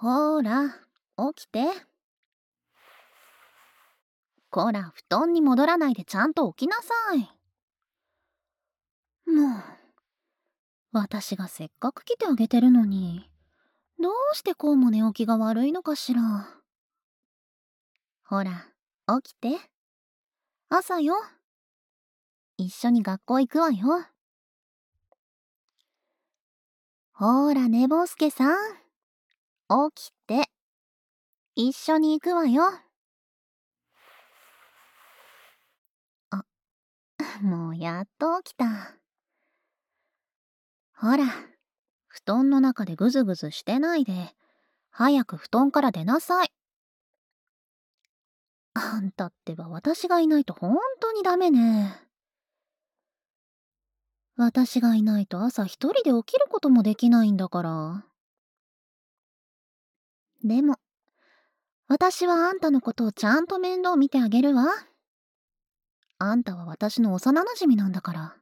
ほーら、起きて。こら、布団に戻らないでちゃんと起きなさい。もう、私がせっかく来てあげてるのに、どうしてこうも寝起きが悪いのかしら。ほら、起きて。朝よ。一緒に学校行くわよ。ほーら、寝坊助さん。起きて。一緒に行くわよ。あ、もうやっと起きた。ほら、布団の中でぐずぐずしてないで、早く布団から出なさい。あんたってば私がいないと本当にダメね。私がいないと朝一人で起きることもできないんだから。でも、私はあんたのことをちゃんと面倒見てあげるわ。あんたは私の幼馴染なんだから。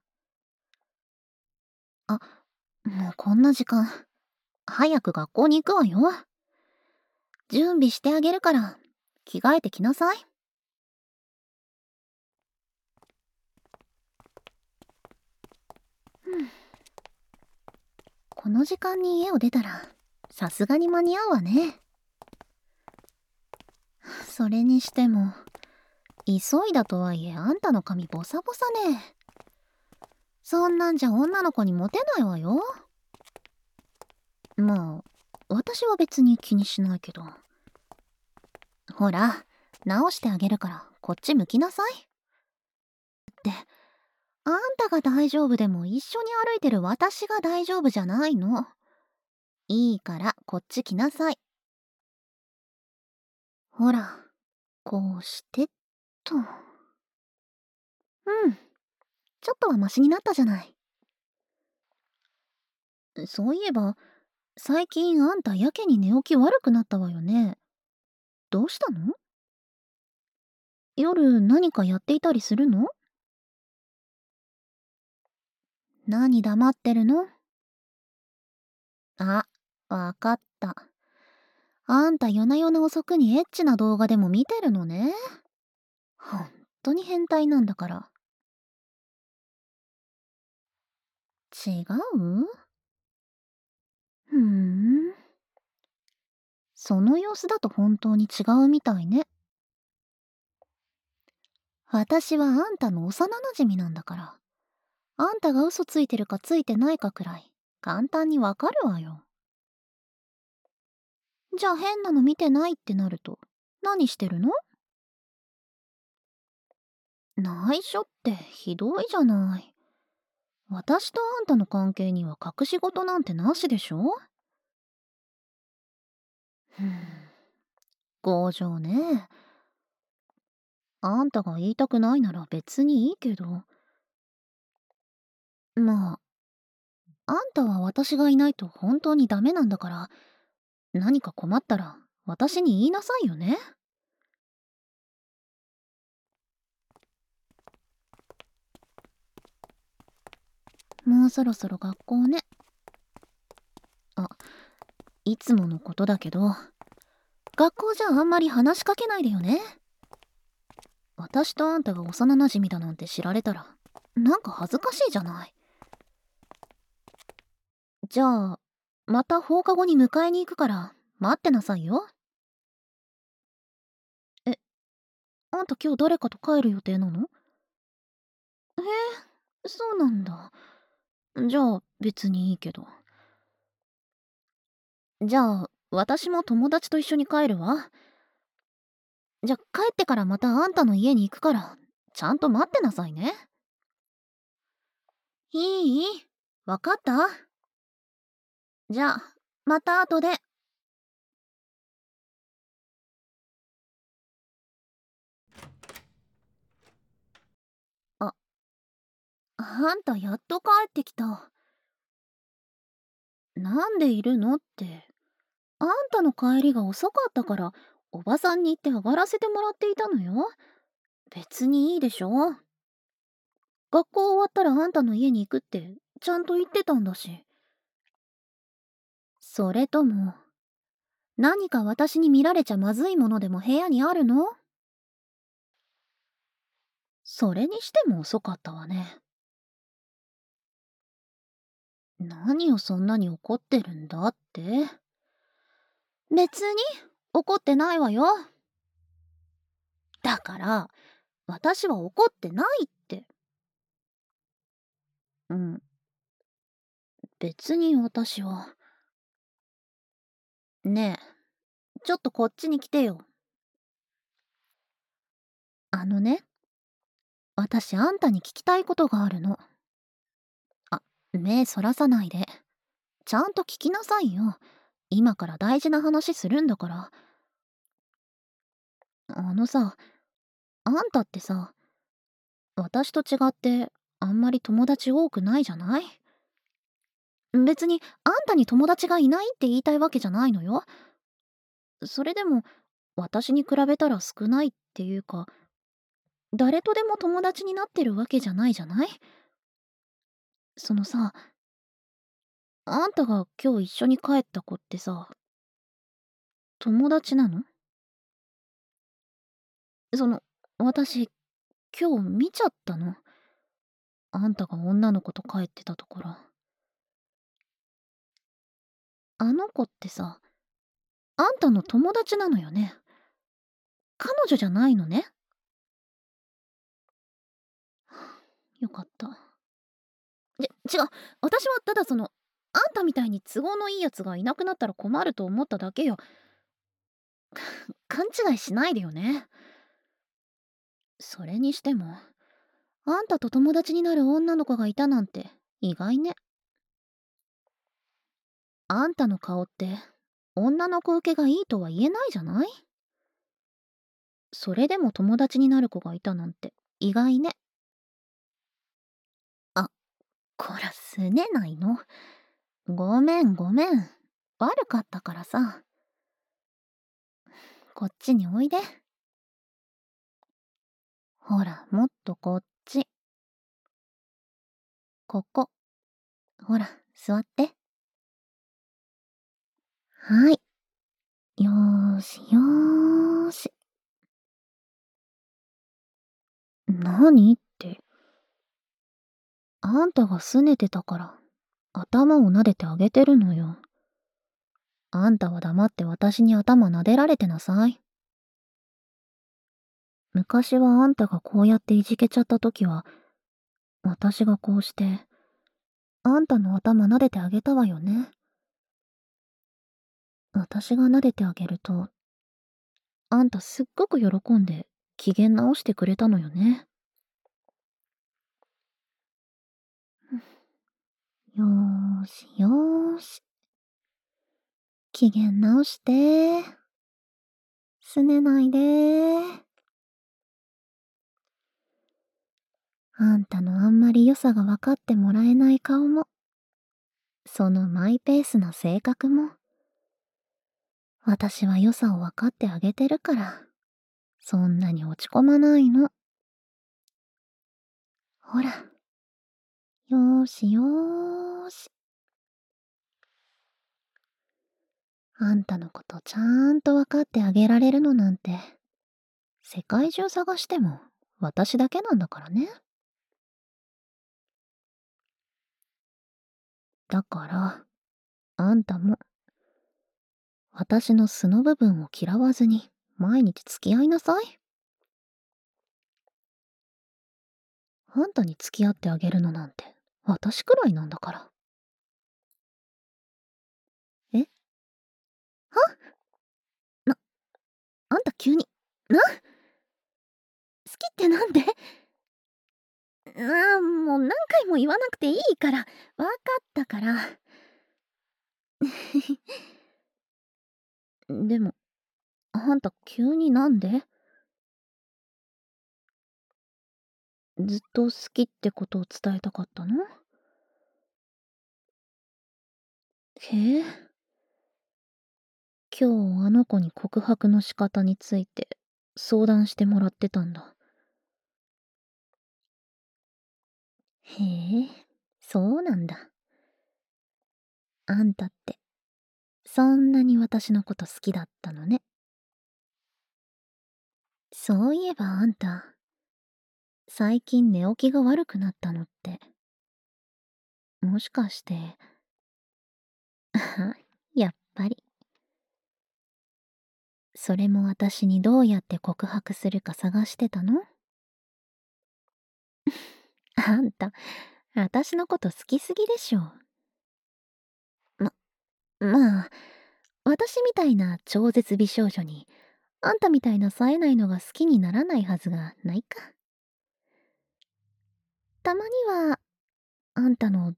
あ、もうこんな時間。早く学校に行くわよ。準備してあげるから、着替えてきなさい。この時間に家を出たら、さすがに間に合うわね。それにしても、急いだとはいえあんたの髪ボサボサね。そんなんじゃ女の子にモテないわよ。まあ、私は別に気にしないけど。ほら、直してあげるからこっち向きなさい。って、あんたが大丈夫でも一緒に歩いてる私が大丈夫じゃないの。いいからこっち来なさい。ほら、こうしてっと。うん。ちょっとはマシになったじゃない。そういえば、最近あんたやけに寝起き悪くなったわよね。どうしたの？夜何かやっていたりするの？何黙ってるの？あ、わかった。あんた夜な夜な遅くにエッチな動画でも見てるのね。ほんとに変態なんだから。違う？ふん。その様子だと本当に違うみたいね。私はあんたの幼馴染なんだから。あんたが嘘ついてるかついてないかくらい簡単にわかるわよ。じゃあ変なの見てない？ってなると何してるの内緒ってひどいじゃない。私とあんたの関係には隠し事なんてなしでしょふん、強情ね。あんたが言いたくないなら別にいいけど。まあ、あんたは私がいないと本当にダメなんだから、何か困ったら私に言いなさいよね。もうそろそろ学校ね。あ、いつものことだけど、学校じゃあんまり話しかけないでよね。私とあんたが幼馴染だなんて知られたら、なんか恥ずかしいじゃない。じゃあ、また放課後に迎えに行くから待ってなさいよ。え、あんた今日誰かと帰る予定なの？え、そうなんだ。じゃあ別にいいけど。じゃあ私も友達と一緒に帰るわ。じゃあ帰ってからまたあんたの家に行くからちゃんと待ってなさいね。いい？わかった？じゃあ、また後で。あ、あんたやっと帰ってきた。なんでいるのって。あんたの帰りが遅かったから、おばさんに言って上がらせてもらっていたのよ。別にいいでしょ。学校終わったらあんたの家に行くってちゃんと言ってたんだし。それとも、何か私に見られちゃまずいものでも部屋にあるの？それにしても遅かったわね。何をそんなに怒ってるんだって別に怒ってないわよ。だから、私は怒ってないって。うん。別に私は。ねえ、ちょっとこっちに来てよ。あのね、私あんたに聞きたいことがあるの。あ、目そらさないで。ちゃんと聞きなさいよ。今から大事な話するんだから。あのさ、あんたってさ、私と違ってあんまり友達多くないじゃない？別にあんたに友達がいないって言いたいわけじゃないのよ。それでも私に比べたら少ないっていうか誰とでも友達になってるわけじゃないじゃない？そのさあんたが今日一緒に帰った子ってさ友達なの？その私今日見ちゃったの？あんたが女の子と帰ってたところ。あの子ってさあんたの友達なのよね？彼女じゃないのね？よかった。ち違う。私はただそのあんたみたいに都合のいいやつがいなくなったら困ると思っただけよ。勘違いしないでよね。それにしてもあんたと友達になる女の子がいたなんて意外ね。あんたの顔って女の子受けがいいとは言えないじゃない？それでも友達になる子がいたなんて意外ねあこらすねないのごめんごめん悪かったからさこっちにおいで。ほら、もっとこっち。ここ。ほら、座って。はい。よーし、よーし。何って。あんたが拗ねてたから、頭を撫でてあげてるのよ。あんたは黙って私に頭撫でられてなさい。昔はあんたがこうやっていじけちゃった時は、私がこうして、あんたの頭撫でてあげたわよね。私が撫でてあげると、あんたすっごく喜んで機嫌直してくれたのよね。よーしよーし。機嫌直して。すねないであんたのあんまり良さが分かってもらえない顔も、そのマイペースな性格も、私は良さを分かってあげてるから、そんなに落ち込まないの。ほら。よーしよーし。あんたのことちゃんと分かってあげられるのなんて、世界中探しても私だけなんだからね。だから、あんたも、私の素の部分を嫌わずに毎日付き合いなさい。あんたに付き合ってあげるのなんて私くらいなんだから。え？は？な、あんた急に、な？好きってなんで？ああ、もう何回も言わなくていいから。わかったから。でも、あんた急になんで？ずっと好きってことを伝えたかったの？へえ。今日あの子に告白の仕方について相談してもらってたんだ。へえ、そうなんだ。あんたって、そんなに私のこと好きだったのね。そういえばあんた、最近寝起きが悪くなったのって、もしかして、やっぱり。それも私にどうやって告白するか探してたの？あんた、私のこと好きすぎでしょ。ま、あ、私みたいな超絶美少女に、あんたみたいな冴えないのが好きにならないはずがないか。たまには、あんたの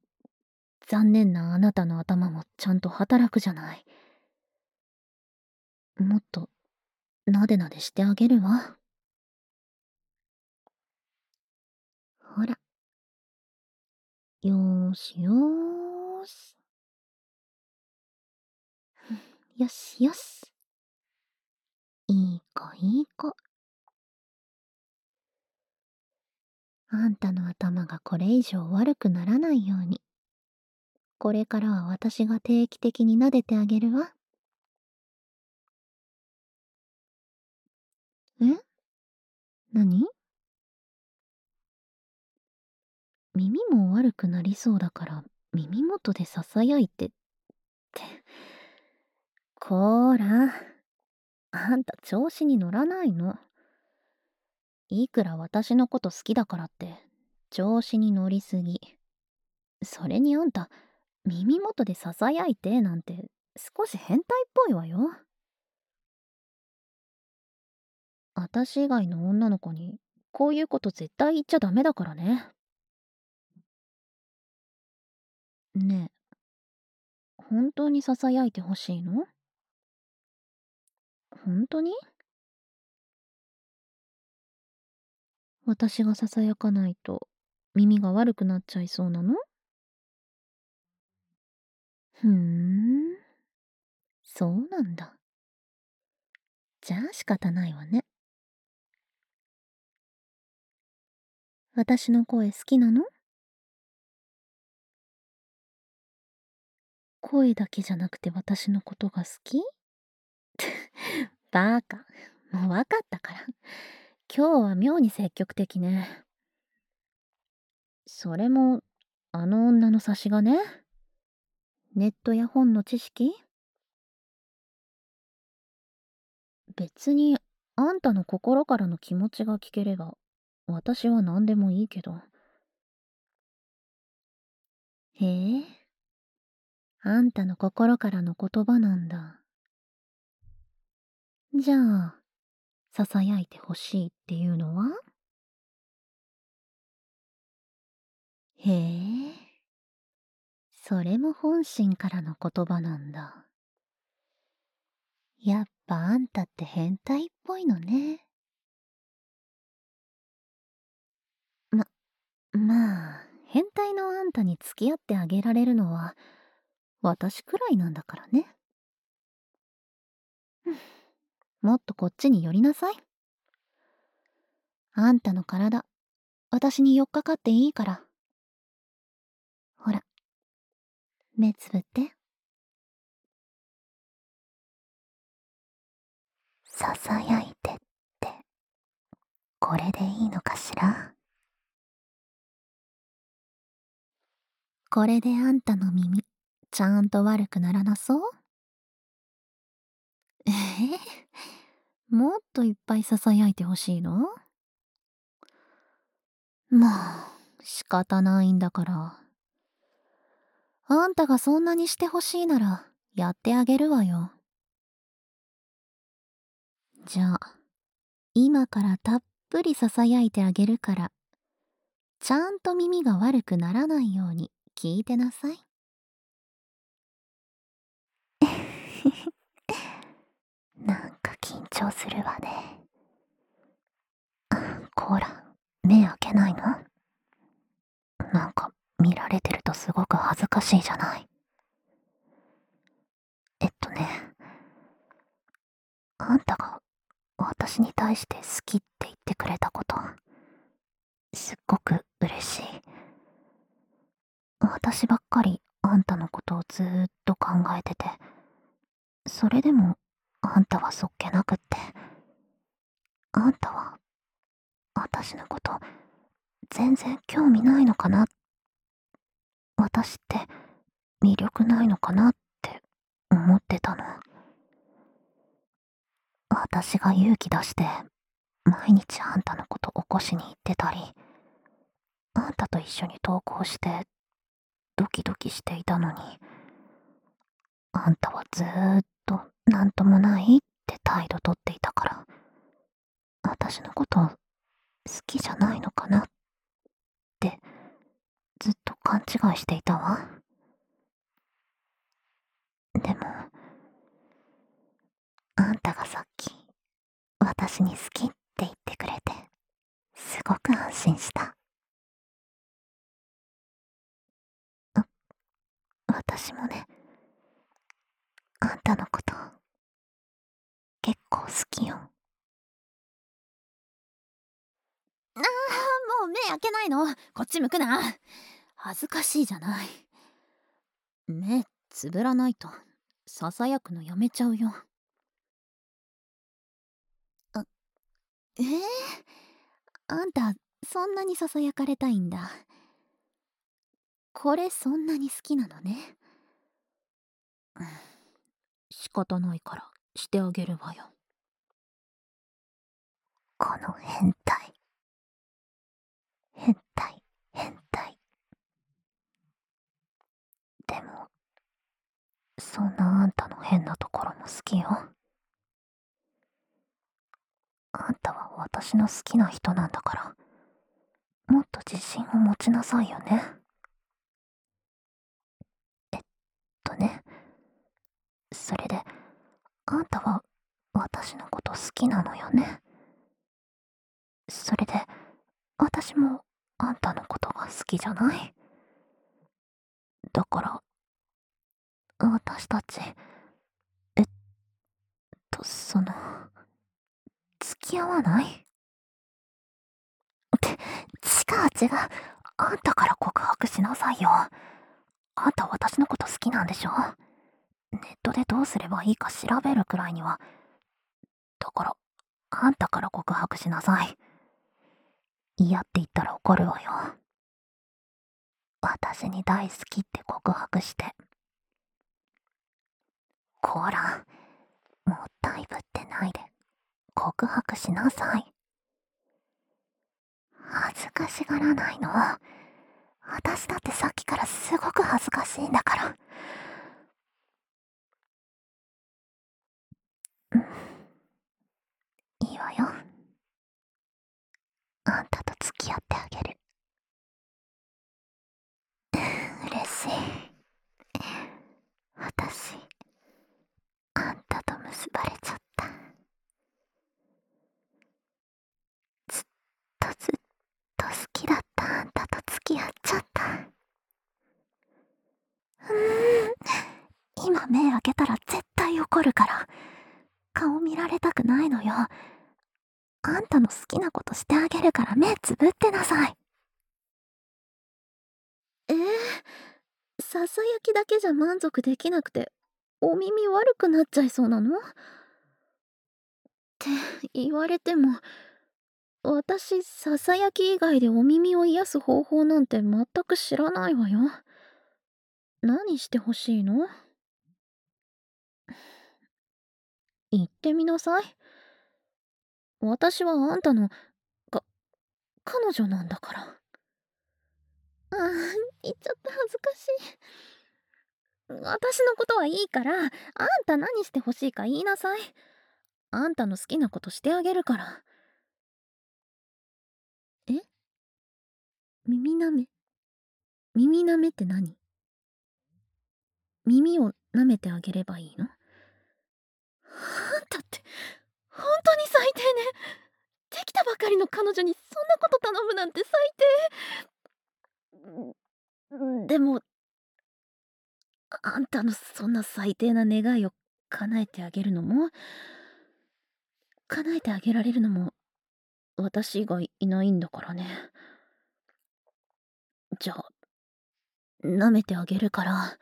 残念なあなたの頭もちゃんと働くじゃない。もっと、なでなでしてあげるわ。ほら。よーしよーし。よしよし。いい子いい子。あんたの頭がこれ以上悪くならないように。これからは私が定期的に撫でてあげるわ。え？何？耳も悪くなりそうだから耳元でささやいてって。こーら、あんた調子に乗らないの。いくら私のこと好きだからって調子に乗りすぎ。それにあんた耳元でささやいてなんて少し変態っぽいわよ。私以外の女の子にこういうこと絶対言っちゃダメだからね。ねえ、本当にささやいてほしいの？本当に？私がささやかないと耳が悪くなっちゃいそうなの？ふーん。そうなんだ。じゃあ仕方ないわね。私の声好きなの？声だけじゃなくて私のことが好き？バカ。もうわかったから。今日は妙に積極的ね。それも、あの女の差し金ネットや本の知識？別にあんたの心からの気持ちが聞ければ私は何でもいいけど。へえ、あんたの心からの言葉なんだ。じゃあ、囁いてほしいっていうのは？へえ、それも本心からの言葉なんだ。やっぱあんたって変態っぽいのね。ま、まあ、変態のあんたに付き合ってあげられるのは、私くらいなんだからね。もっとこっちに寄りなさい。あんたの体、私に寄っかかっていいから。ほら、目つぶって。ささやいてって、これでいいのかしら？これであんたの耳、ちゃんと悪くならなそう？え？ー、もっといっぱい囁いてほしいの？まあ、仕方ないんだから。あんたがそんなにしてほしいなら、やってあげるわよ。じゃあ、今からたっぷり囁いてあげるから、ちゃんと耳が悪くならないように聞いてなさい。なんか緊張するわね。コーラ、目開けないの？なんか見られてるとすごく恥ずかしいじゃない。えっとね、あんたが私に対して好きって言ってくれたこと、すっごく嬉しい。私ばっかりあんたのことをずーっと考えてて、それでもあんたはそっけなくって。あんたは私のこと全然興味ないのかな。私って魅力ないのかなって思ってたの。私が勇気出して毎日あんたのこと起こしに行ってたりあんたと一緒に登校してドキドキしていたのにあんたはずーっとなんともないって態度とっていたから。私のこと好きじゃないのかなってずっと勘違いしていたわ。でもあんたがさっき私に好きって言ってくれてすごく安心した。あ私もねあんたのこと結構好きよ。ああもう目開けないの。こっち向くな。恥ずかしいじゃない。目つぶらないとささやくのやめちゃうよ。あえー、あんたそんなにささやかれたいんだ。これそんなに好きなのね仕方ないからしてあげるわよ。この変態。変態変態。でもそんなあんたの変なところも好きよ。あんたは私の好きな人なんだからもっと自信を持ちなさいよね。えっとね。それであんたは私のこと好きなのよね？それで私もあんたのことが好きじゃない？だから私たちえっとその付き合わない？って違う違う。あんたから告白しなさいよ。あんた私のこと好きなんでしょ？ネットでどうすればいいか調べるくらいには。だからあんたから告白しなさい。嫌って言ったら怒るわよ。私に大好きって告白して。こらもったいぶってないで。告白しなさい。恥ずかしがらないの。私だってさっきからすごく恥ずかしいんだからうんいいわよあんたと付き合ってあげる。嬉しい。私あんたと結ばれちゃった。ずっとずっと好きだった。あんたと付き合っちゃった。うん。今目開けたら絶対怒るから。顔見られたくないのよ。あんたの好きなことしてあげるから目つぶってなさいえー、ささやきだけじゃ満足できなくてお耳悪くなっちゃいそうなのって言われても私ささやき以外でお耳を癒す方法なんて全く知らないわよ何してほしいの言ってみなさい私はあんたのか彼女なんだから。ああ言っちゃった恥ずかしい。私のことはいいからあんた何してほしいか言いなさい。あんたの好きなことしてあげるから。え？耳なめ？耳なめって何？耳を舐めてあげればいいの？あんたって本当に最低ね。できたばかりの彼女にそんなこと頼むなんて最低。でもあんたのそんな最低な願いを叶えてあげるのも叶えてあげられるのも私以外いないんだからね。じゃあ舐めてあげるから。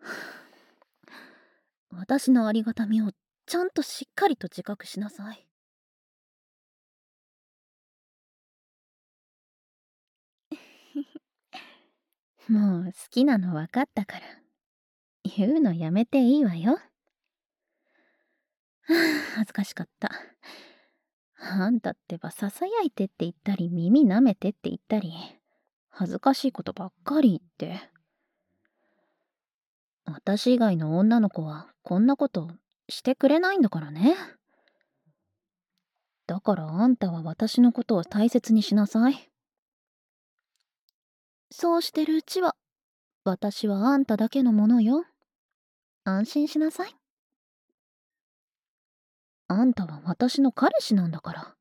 私のありがたみをちゃんとしっかりと自覚しなさい。もう好きなの分かったから。言うのやめていいわよ。は あ恥ずかしかった。あんたってばささやいてって言ったり耳舐めてって言ったり恥ずかしいことばっかり言って。私以外の女の子はこんなことしてくれないんだからね。だからあんたは私のことを大切にしなさい。そうしてるうちは私はあんただけのものよ。安心しなさい。あんたは私の彼氏なんだから。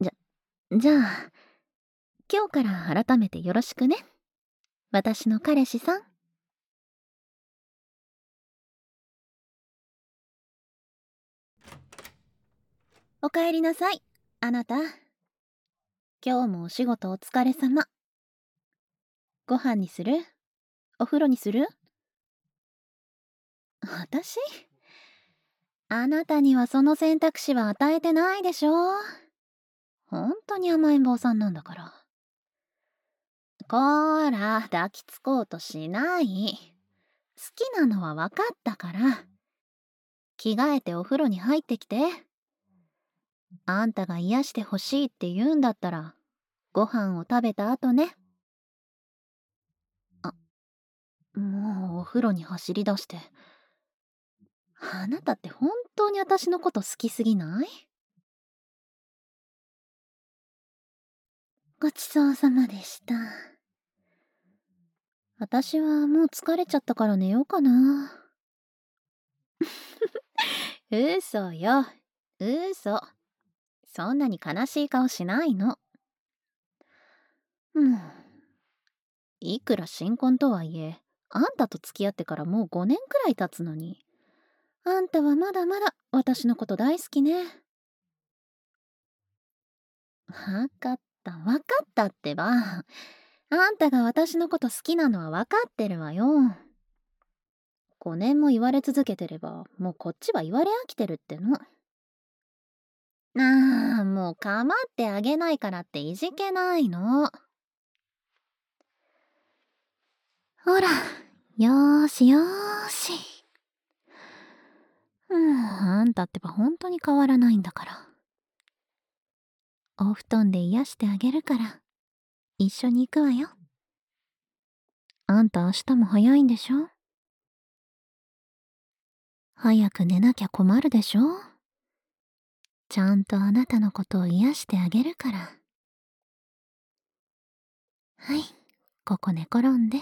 じゃじゃあ今日から改めてよろしくね。私の彼氏さん。おかえりなさい。あなた。今日もお仕事お疲れ様。ご飯にする？お風呂にする？私？あなたにはその選択肢は与えてないでしょ本当に甘えん坊さんなんだから。こーら抱きつこうとしない。好きなのは分かったから。着替えてお風呂に入ってきて。あんたが癒してほしいって言うんだったらご飯を食べた後ね。あもうお風呂に走り出して。あなたって本当に私のこと好きすぎない？ごちそうさまでした。私はもう疲れちゃったから寝ようかな。嘘よ。嘘。そんなに悲しい顔しないの。もういくら新婚とはいえあんたと付き合ってからもう5年くらい経つのに。あんたはまだまだ私のこと大好きね。わかったわかったってば。あんたが私のこと好きなのはわかってるわよ。5年も言われ続けてればもうこっちは言われ飽きてるっての。ああ、もう構ってあげないからっていじけないの。ほら、よーしよーし。うん、あんたってば本当に変わらないんだから。お布団で癒してあげるから、一緒に行くわよ。あんた明日も早いんでしょ？早く寝なきゃ困るでしょ？ちゃんとあなたのことを癒してあげるから。はい、ここ寝転んで。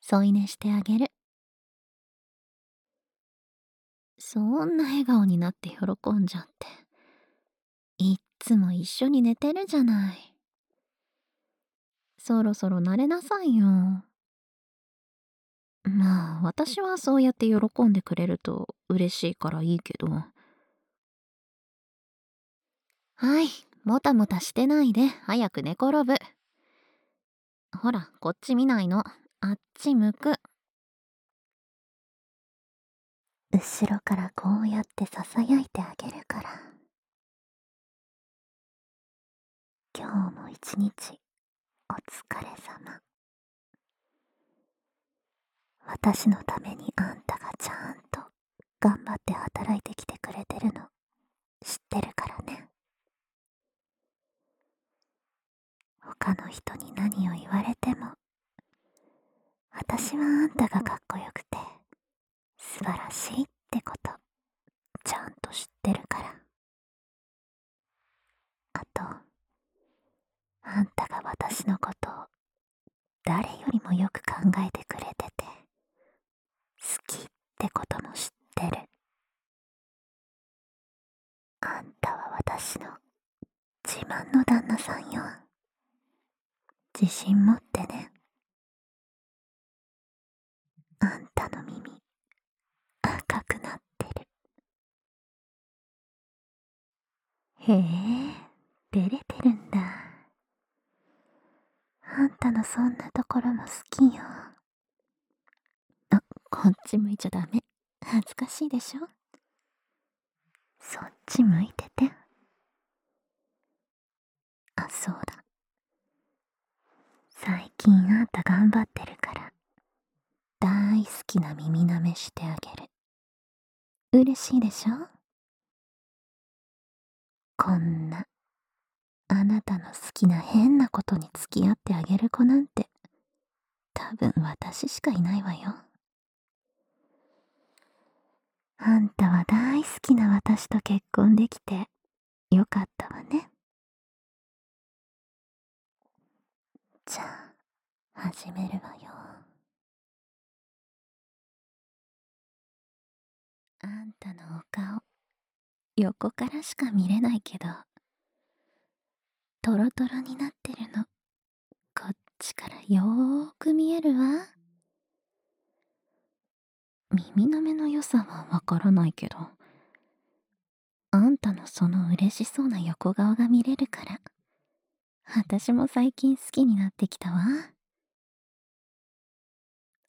添い寝してあげる。そんな笑顔になって喜んじゃって。いっつも一緒に寝てるじゃない。そろそろ慣れなさいよ。まあ、私はそうやって喜んでくれると嬉しいからいいけど。はい、もたもたしてないで、早く寝転ぶ。ほら、こっち見ないの。あっち向く。後ろからこうやってささやいてあげるから。今日も一日、お疲れ様。私のためにあんたがちゃんと頑張って働いてきてくれてるの知ってるからね。他の人に何を言われても私はあんたがかっこよくて素晴らしいってことちゃんと知ってるからあとあんたが私のことを誰よりもよく考えてくれてて好きってことも知ってるあんたは私の自慢の旦那さんよ自信持ってねあんたの耳赤くなってるへえ照れてるんだあんたのそんなところも好きよあこっち向いちゃダメ。恥ずかしいでしょ？そっち向いてて。あ、そうだ。最近あんた頑張ってるから、大好きな耳舐めしてあげる。嬉しいでしょ？こんな、あなたの好きな変なことに付き合ってあげる子なんて、多分私しかいないわよ。あんたは大好きな私と結婚できてよかったわね。じゃあ、始めるわよ。あんたのお顔、横からしか見れないけど、トロトロになってるの、こっちからよーく見えるわ。耳の目の良さはわからないけど、あんたのその嬉しそうな横顔が見れるから、私も最近好きになってきたわ。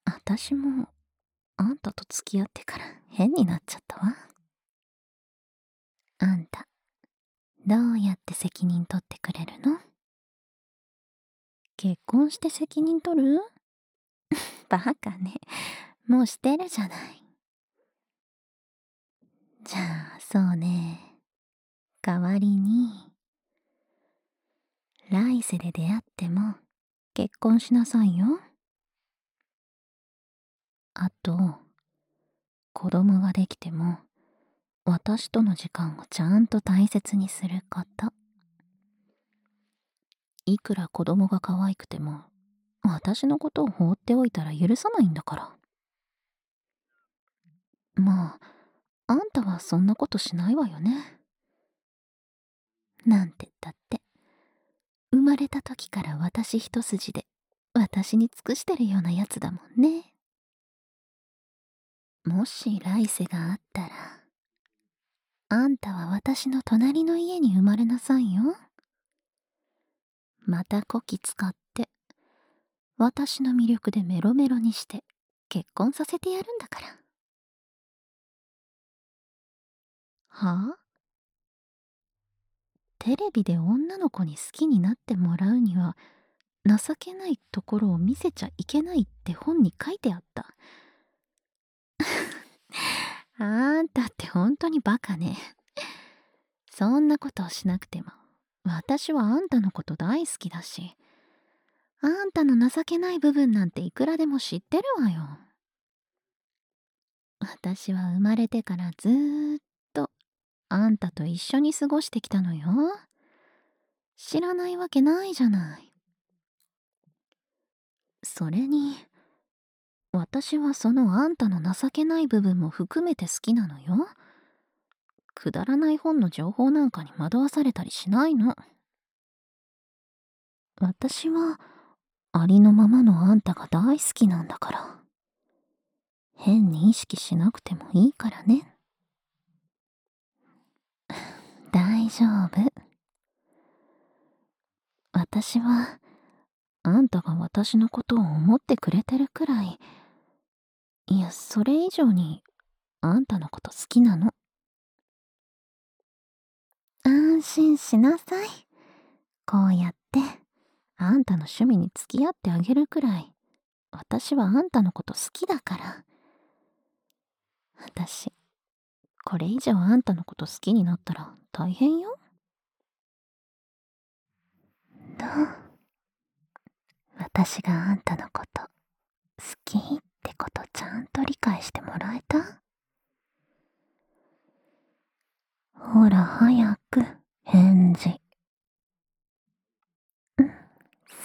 私も、あんたと付き合ってから変になっちゃったわ。あんた、どうやって責任取ってくれるの？結婚して責任取る？バカね。もうしてるじゃない。じゃあ、そうね。代わりに、来世で出会っても結婚しなさいよ。あと、子供ができても、私との時間をちゃんと大切にすること。いくら子供が可愛くても、私のことを放っておいたら許さないんだから。まあ、あんたはそんなことしないわよね。なんてったって、生まれた時から私一筋で、私に尽くしてるようなやつだもんね。もし来世があったら、あんたは私の隣の家に生まれなさいよ。またこき使って、私の魅力でメロメロにして結婚させてやるんだから。はあ？テレビで女の子に好きになってもらうには情けないところを見せちゃいけないって本に書いてあったあんたって本当にバカねそんなことをしなくても私はあんたのこと大好きだしあんたの情けない部分なんていくらでも知ってるわよ私は生まれてからずーっあんたと一緒に過ごしてきたのよ。知らないわけないじゃない。それに、私はそのあんたの情けない部分も含めて好きなのよ。くだらない本の情報なんかに惑わされたりしないの。私は、ありのままのあんたが大好きなんだから。変に意識しなくてもいいからね。大丈夫。私は、あんたが私のことを思ってくれてるくらい、いや、それ以上に、あんたのこと好きなの。安心しなさい。こうやって、あんたの趣味に付き合ってあげるくらい、私はあんたのこと好きだから。私、これ以上あんたのこと好きになったら大変よ。どう私があんたのこと好きってんと理解してもらえた？ほら早く返事。うん、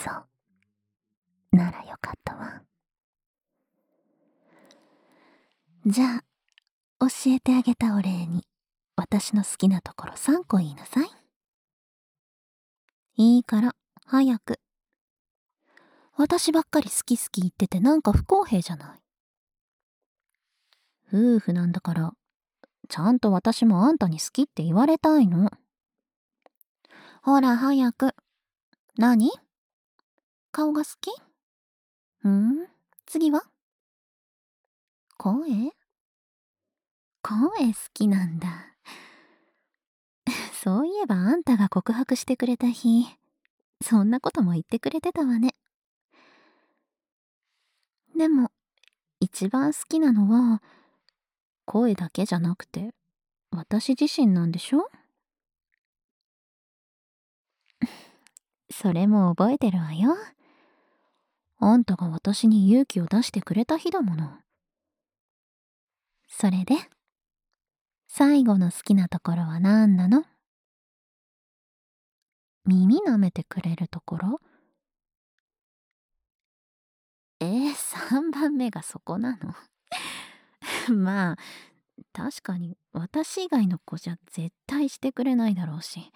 そう。ならよかったわ。じゃあ、教えてあげたお礼に、私の好きなところ3個言いなさい。いいから、早く。私ばっかり好き好き言っててなんか不公平じゃない？夫婦なんだから、ちゃんと私もあんたに好きって言われたいの。ほら、早く。何？顔が好き？うん？次は？声？声好きなんだ。そういえばあんたが告白してくれた日、そんなことも言ってくれてたわね。でも、一番好きなのは、声だけじゃなくて、私自身なんでしょ？それも覚えてるわよ。あんたが私に勇気を出してくれた日だもの。それで、最後の好きなところは何なの？耳舐めてくれるところ？えー、3番目がそこなのまあ、確かに私以外の子じゃ絶対してくれないだろうし。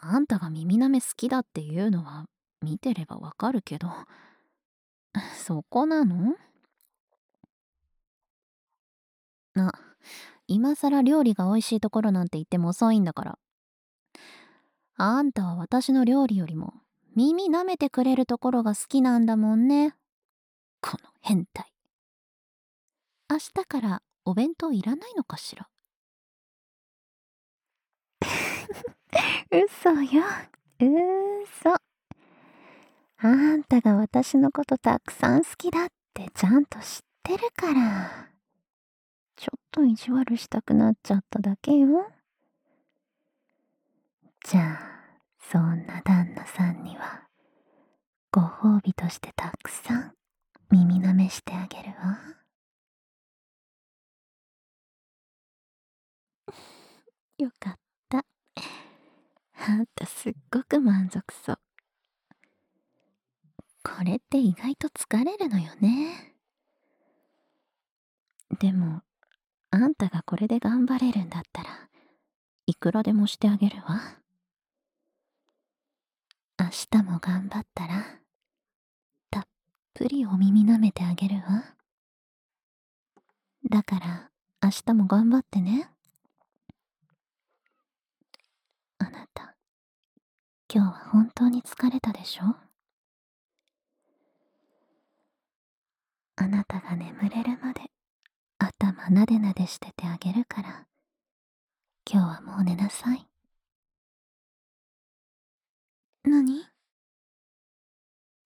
あんたが耳舐め好きだっていうのは見てればわかるけど、そこなの？あ、今更料理が美味しいところなんて言っても遅いんだから。あんたは私の料理よりも耳舐めてくれるところが好きなんだもんね。この変態。明日からお弁当いらないのかしら？嘘よ。嘘。あんたが私のことたくさん好きだってちゃんと知ってるから。ちょっと意地悪したくなっちゃっただけよ。じゃあ、そんな旦那さんには、ご褒美としてたくさん耳舐めしてあげるわ。よかった。あんたすっごく満足そう。これって意外と疲れるのよね。でも、あんたがこれで頑張れるんだったら、いくらでもしてあげるわ。明日も頑張ったら、たっぷりお耳舐めてあげるわ。だから、明日も頑張ってね。あなた、今日は本当に疲れたでしょ？あなたが眠れるまで頭なでなでしててあげるから、今日はもう寝なさい。何？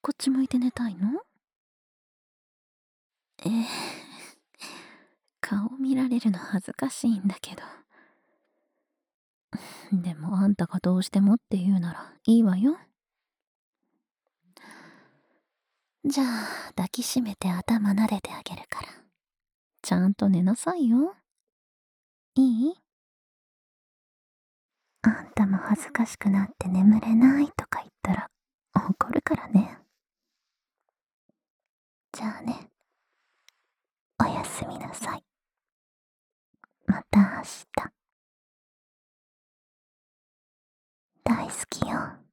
こっち向いて寝たいの？ええ。顔見られるの恥ずかしいんだけど。でもあんたがどうしてもって言うならいいわよ。じゃあ抱きしめて頭撫でてあげるから。ちゃんと寝なさいよ。いい？あんたも恥ずかしくなって眠れないとか言ったら怒るからね。じゃあね。おやすみなさい。また明日。大好きよ。